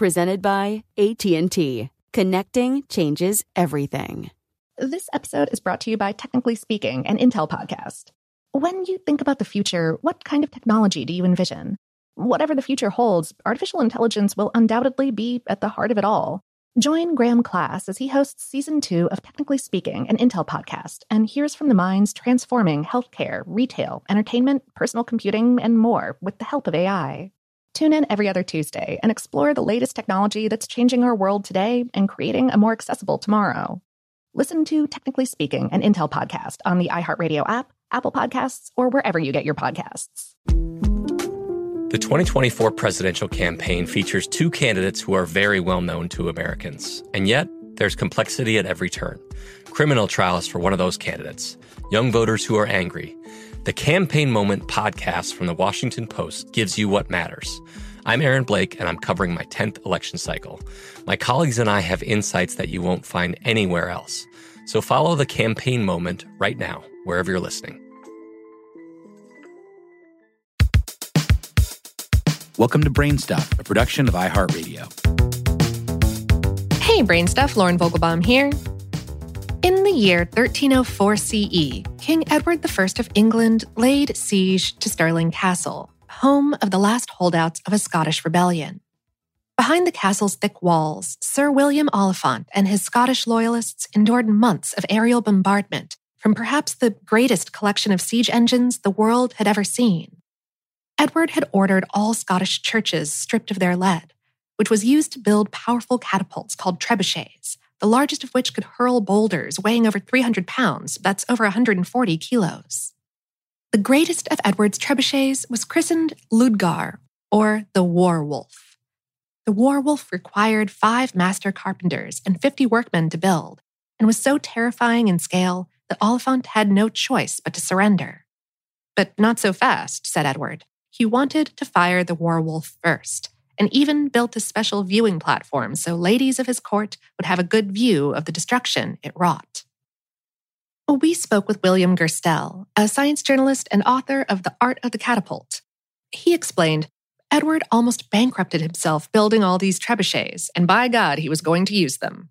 presented by AT&T. Connecting changes everything. This episode is brought to you by Technically Speaking, an Intel podcast. When you think about the future, what kind of technology do you envision? Whatever the future holds, artificial intelligence will undoubtedly be at the heart of it all. Join Graham Class as he hosts season two of Technically Speaking, an Intel podcast, and hears from the minds transforming healthcare, retail, entertainment, personal computing, and more with the help of AI. Tune in every other Tuesday and explore the latest technology that's changing our world today and creating a more accessible tomorrow. Listen to Technically Speaking, an Intel podcast on the iHeartRadio app, Apple Podcasts, or wherever you get your podcasts. The 2024 presidential campaign features two candidates who are very well known to Americans. And yet, there's complexity at every turn. Criminal trials for one of those candidates, young voters who are angry, the Campaign Moment podcast from the Washington Post gives you what matters. I'm Aaron Blake, and I'm covering my 10th election cycle. My colleagues and I have insights that you won't find anywhere else. So follow the Campaign Moment right now, wherever you're listening. Welcome to Brainstuff, a production of iHeartRadio. Hey, Brainstuff, Lauren Vogelbaum here. In the year 1304 CE, King Edward I of England laid siege to Stirling Castle, home of the last holdouts of a Scottish rebellion. Behind the castle's thick walls, Sir William Oliphant and his Scottish loyalists endured months of aerial bombardment from perhaps the greatest collection of siege engines the world had ever seen. Edward had ordered all Scottish churches stripped of their lead, which was used to build powerful catapults called trebuchets, the largest of which could hurl boulders weighing over 300 pounds, that's over 140 kilos. The greatest of Edward's trebuchets was christened Ludgar, or the War Wolf. The War Wolf required five master carpenters and 50 workmen to build, and was so terrifying in scale that Oliphant had no choice but to surrender. But not so fast, said Edward. He wanted to fire the War Wolf first, and even built a special viewing platform so ladies of his court would have a good view of the destruction it wrought. We spoke with William Gurstelle, a science journalist and author of The Art of the Catapult. He explained Edward almost bankrupted himself building all these trebuchets, and by God, he was going to use them.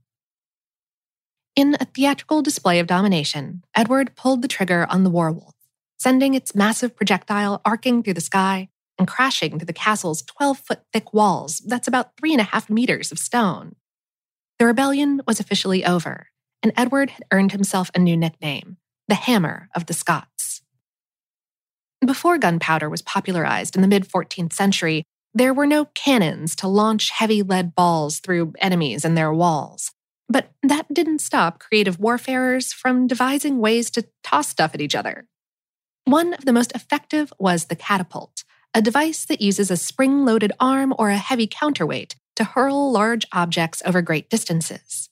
In a theatrical display of domination, Edward pulled the trigger on the Warwolf, sending its massive projectile arcing through the sky and crashing through the castle's 12 foot thick walls, that's about three and a half meters of stone. The rebellion was officially over, and Edward had earned himself a new nickname the Hammer of the Scots. Before gunpowder was popularized in the mid 14th century, there were no cannons to launch heavy lead balls through enemies and their walls. But that didn't stop creative warfarers from devising ways to toss stuff at each other. One of the most effective was the catapult, a device that uses a spring loaded arm or a heavy counterweight to hurl large objects over great distances.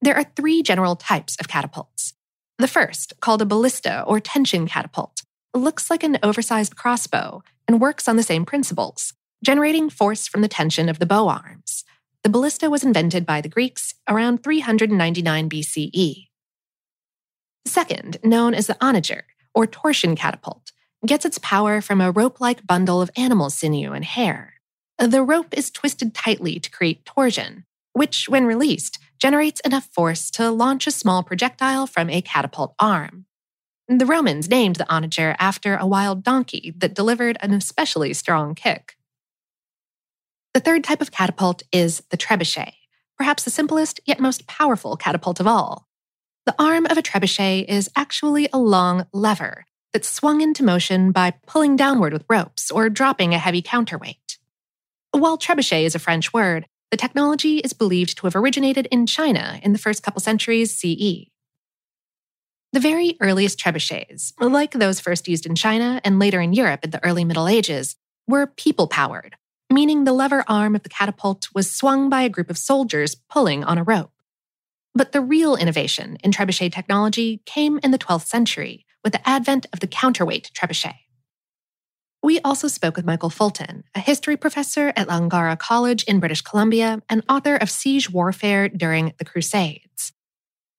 There are three general types of catapults. The first, called a ballista or tension catapult, looks like an oversized crossbow and works on the same principles, generating force from the tension of the bow arms. The ballista was invented by the Greeks around 399 BCE. The second, known as the onager, or torsion catapult, gets its power from a rope like bundle of animal sinew and hair. The rope is twisted tightly to create torsion, which, when released, generates enough force to launch a small projectile from a catapult arm. The Romans named the onager after a wild donkey that delivered an especially strong kick. The third type of catapult is the trebuchet, perhaps the simplest yet most powerful catapult of all. The arm of a trebuchet is actually a long lever that's swung into motion by pulling downward with ropes or dropping a heavy counterweight. While trebuchet is a French word, the technology is believed to have originated in China in the first couple centuries CE. The very earliest trebuchets, like those first used in China and later in Europe in the early Middle Ages, were people powered, meaning the lever arm of the catapult was swung by a group of soldiers pulling on a rope. But the real innovation in trebuchet technology came in the 12th century with the advent of the counterweight trebuchet. We also spoke with Michael Fulton, a history professor at Langara College in British Columbia and author of Siege Warfare During the Crusades.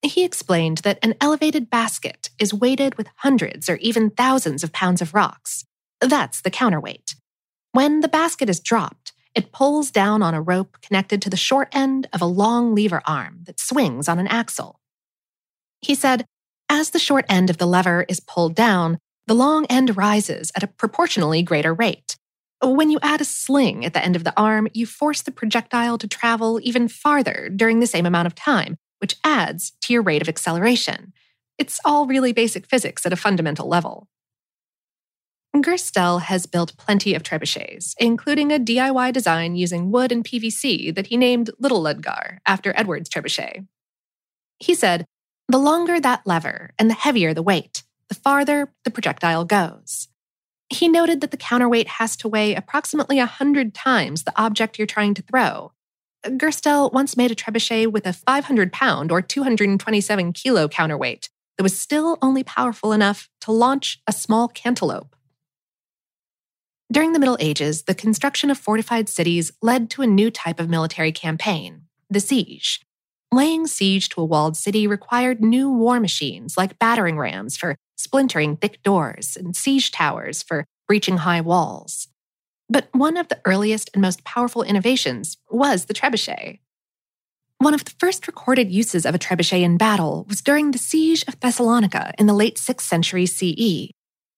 He explained that an elevated basket is weighted with hundreds or even thousands of pounds of rocks. That's the counterweight. When the basket is dropped, it pulls down on a rope connected to the short end of a long lever arm that swings on an axle. He said, as the short end of the lever is pulled down, the long end rises at a proportionally greater rate. When you add a sling at the end of the arm, you force the projectile to travel even farther during the same amount of time, which adds to your rate of acceleration. It's all really basic physics at a fundamental level. Gurstelle has built plenty of trebuchets, including a DIY design using wood and PVC that he named Little Ludgar after Edward's trebuchet. He said, The longer that lever and the heavier the weight, the farther the projectile goes. He noted that the counterweight has to weigh approximately 100 times the object you're trying to throw. Gurstelle once made a trebuchet with a 500 pound or 227 kilo counterweight that was still only powerful enough to launch a small cantaloupe. During the Middle Ages, the construction of fortified cities led to a new type of military campaign, the siege. Laying siege to a walled city required new war machines like battering rams for splintering thick doors, and siege towers for breaching high walls. But one of the earliest and most powerful innovations was the trebuchet. One of the first recorded uses of a trebuchet in battle was during the siege of Thessalonica in the late 6th century CE.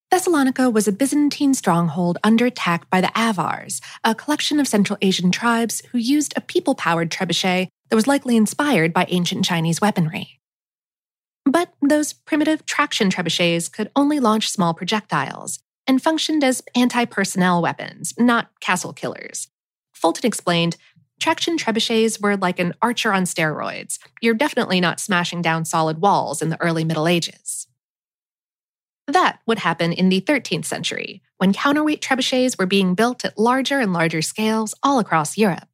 Thessalonica was a Byzantine stronghold under attack by the Avars, a collection of Central Asian tribes who used a people powered trebuchet that was likely inspired by ancient Chinese weaponry. But those primitive traction trebuchets could only launch small projectiles and functioned as anti personnel weapons, not castle killers. Fulton explained traction trebuchets were like an archer on steroids. You're definitely not smashing down solid walls in the early Middle Ages. That would happen in the 13th century, when counterweight trebuchets were being built at larger and larger scales all across Europe.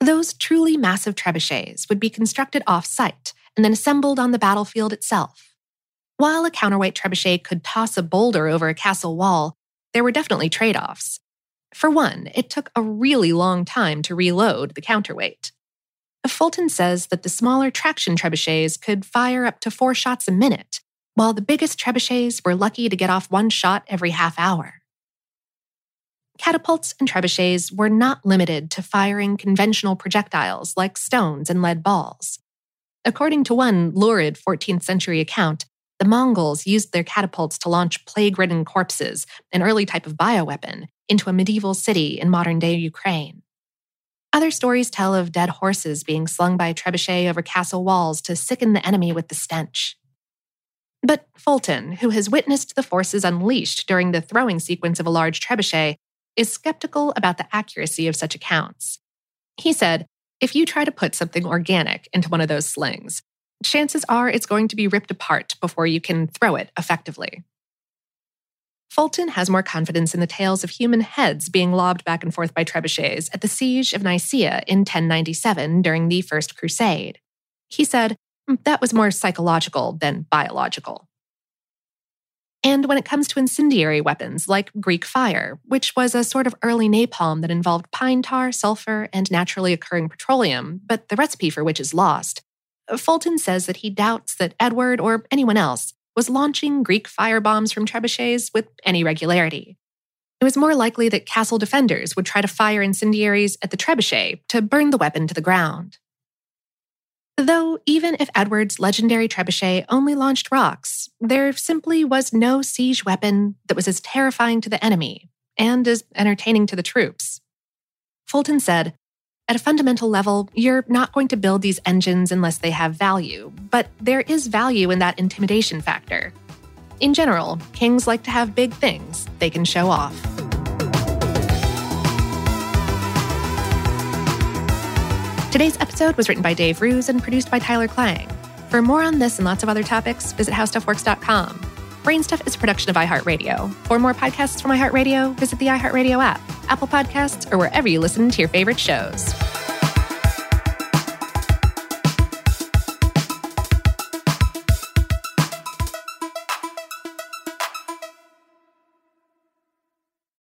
Those truly massive trebuchets would be constructed off site and then assembled on the battlefield itself. While a counterweight trebuchet could toss a boulder over a castle wall, there were definitely trade offs. For one, it took a really long time to reload the counterweight. Fulton says that the smaller traction trebuchets could fire up to four shots a minute, while the biggest trebuchets were lucky to get off one shot every half hour. Catapults and trebuchets were not limited to firing conventional projectiles like stones and lead balls. According to one lurid 14th century account, the Mongols used their catapults to launch plague ridden corpses, an early type of bioweapon, into a medieval city in modern day Ukraine. Other stories tell of dead horses being slung by trebuchet over castle walls to sicken the enemy with the stench. But Fulton, who has witnessed the forces unleashed during the throwing sequence of a large trebuchet, is skeptical about the accuracy of such accounts. He said, if you try to put something organic into one of those slings, chances are it's going to be ripped apart before you can throw it effectively. Fulton has more confidence in the tales of human heads being lobbed back and forth by trebuchets at the siege of Nicaea in 1097 during the First Crusade. He said "Mm, that was more psychological than biological. And when it comes to incendiary weapons like Greek fire, which was a sort of early napalm that involved pine tar, sulfur, and naturally occurring petroleum, but the recipe for which is lost, Fulton says that he doubts that Edward or anyone else was launching Greek fire bombs from trebuchets with any regularity. It was more likely that castle defenders would try to fire incendiaries at the trebuchet to burn the weapon to the ground. Though, even if Edward's legendary trebuchet only launched rocks, there simply was no siege weapon that was as terrifying to the enemy and as entertaining to the troops. Fulton said, At a fundamental level, you're not going to build these engines unless they have value, but there is value in that intimidation factor. In general, kings like to have big things they can show off. Today's episode was written by Dave Roos and produced by Tyler Klang. For more on this and lots of other topics, visit howstuffworks.com. Brainstuff is a production of iHeartRadio. For more podcasts from iHeartRadio, visit the iHeartRadio app, Apple Podcasts, or wherever you listen to your favorite shows.